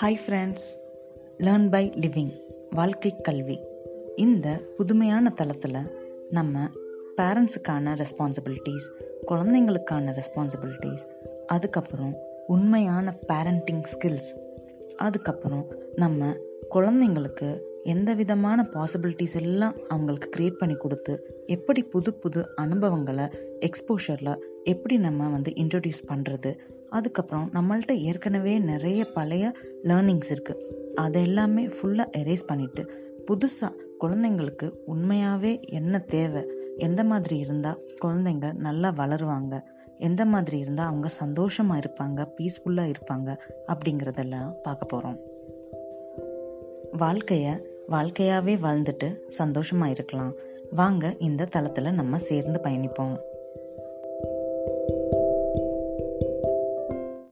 Hi friends learn by living வாழ்க்கை கல்வி. இந்த புதுமையான தளத்தில் நம்ம பேரண்ட்ஸுக்கான ரெஸ்பான்சிபிலிட்டிஸ் குழந்தைங்களுக்கான ரெஸ்பான்சிபிலிட்டிஸ் அதுக்கப்புறம் உண்மையான பேரண்டிங் ஸ்கில்ஸ் அதுக்கப்புறம் நம்ம குழந்தைங்களுக்கு எந்த விதமான பாசிபிலிட்டிஸ் எல்லாம் அவங்களுக்கு க்ரியேட் பண்ணி கொடுத்து எப்படி புது புது அனுபவங்களை எக்ஸ்போஷரில் எப்படி நம்ம வந்து இன்ட்ரடியூஸ் பண்ணுறது அதுக்கப்புறம் நம்மள்ட்ட ஏற்கனவே நிறைய பழைய லேர்னிங்ஸ் இருக்குது அதை எல்லாமே ஃபுல்லாக எரேஸ் பண்ணிவிட்டு புதுசாக குழந்தைங்களுக்கு உண்மையாகவே என்ன தேவை? எந்த மாதிரி இருந்தால் குழந்தைங்க நல்லா வளருவாங்க? எந்த மாதிரி இருந்தால் அவங்க சந்தோஷமாக இருப்பாங்க பீஸ்ஃபுல்லாக இருப்பாங்க அப்படிங்கிறதெல்லாம் பார்க்க போகிறோம் வாழ்க்கையை வாழ்க்கையாகவே வாழ்ந்துட்டு சந்தோஷமாக இருக்கலாம். வாங்க இந்த தளத்தில் நம்ம சேர்ந்து பயணிப்போம்.